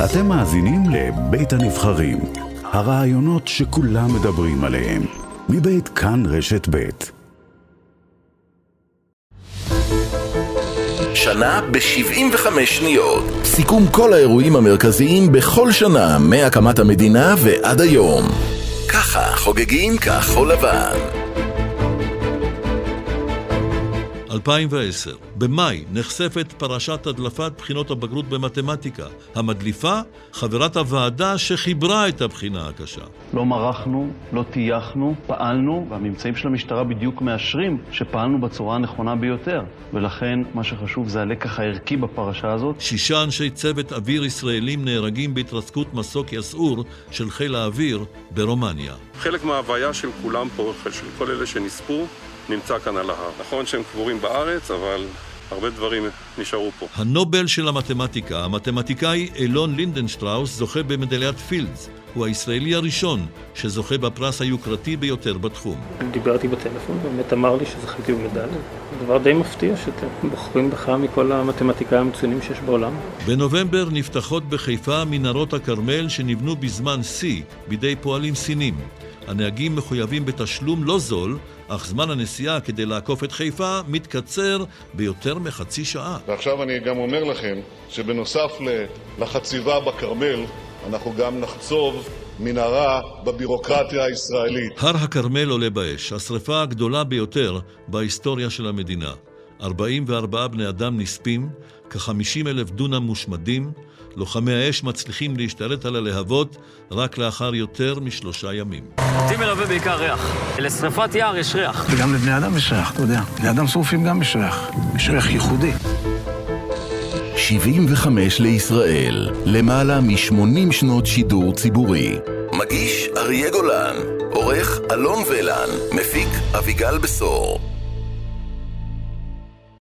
אתם מאזינים לבית הנבחרים, הרעיונות שכולם מדברים עליהם, מבית כאן רשת בית. שנה ב-75 שניות. סיכום כל האירועים המרכזיים בכל שנה מהקמת המדינה ועד היום. ככה חוגגים כחול לבן. 2010. במאי נחשפת פרשת הדלפת בחינות הבגרות במתמטיקה. המדליפה, חברת הוועדה שחיברה את הבחינה הקשה. לא מרחנו, לא טייחנו, פעלנו, והממצאים של המשטרה בדיוק מאשרים שפעלנו בצורה הנכונה ביותר. ולכן, מה שחשוב זה הלקח הערכי בפרשה הזאת. שישה אנשי צוות אוויר ישראלים נהרגים בהתרסקות מסוק יסעור של חיל האוויר ברומניה. חלק מההוויה של כולם פה, של כל אלה שנספו, נמצא כאן על ההר. נכון שהם קבורים בארץ, אבל הרבה דברים נשארו פה. הנובל של המתמטיקה, המתמטיקאי אילון לינדנשטראוס, זוכה במדליית פילדס. הוא הישראלי הראשון שזוכה בפרס היוקרתי ביותר בתחום. דיברתי בטלפון, באמת אמר לי שזכיתי במדליה. זה דבר די מפתיע שאתם בוחרים בך מכל המתמטיקאים המצוינים שיש בעולם. בנובמבר נפתחות בחיפה מנהרות הכרמל שנבנו בזמן שיא בידי פועלים סינים. הנהגים מחויבים בתשלום לא זול, אך זמן הנסיעה כדי לעקוף את חיפה מתקצר ביותר מחצי שעה. ועכשיו אני גם אומר לכם שבנוסף לחציבה בכרמל, אנחנו גם נחצוב מנהרה בבירוקרטיה הישראלית. הר הכרמל עולה באש, השרפה הגדולה ביותר בהיסטוריה של המדינה. 44 בני אדם נספים, כ-50 אלף דונם מושמדים, לוחמי האש מצליחים להשתלט על הלהבות רק לאחר יותר משלושה ימים. אותי מלווה בעיקר ריח. לשרפת יער יש ריח. וגם לבני אדם יש ריח, אתה יודע. בני אדם שרופים גם יש ריח. יש ריח ייחודי. 75 לישראל, למעלה מ-80 שנות שידור ציבורי. מגיש אריה גולן, עורך אלון ולן, מפיק אביגל בשור.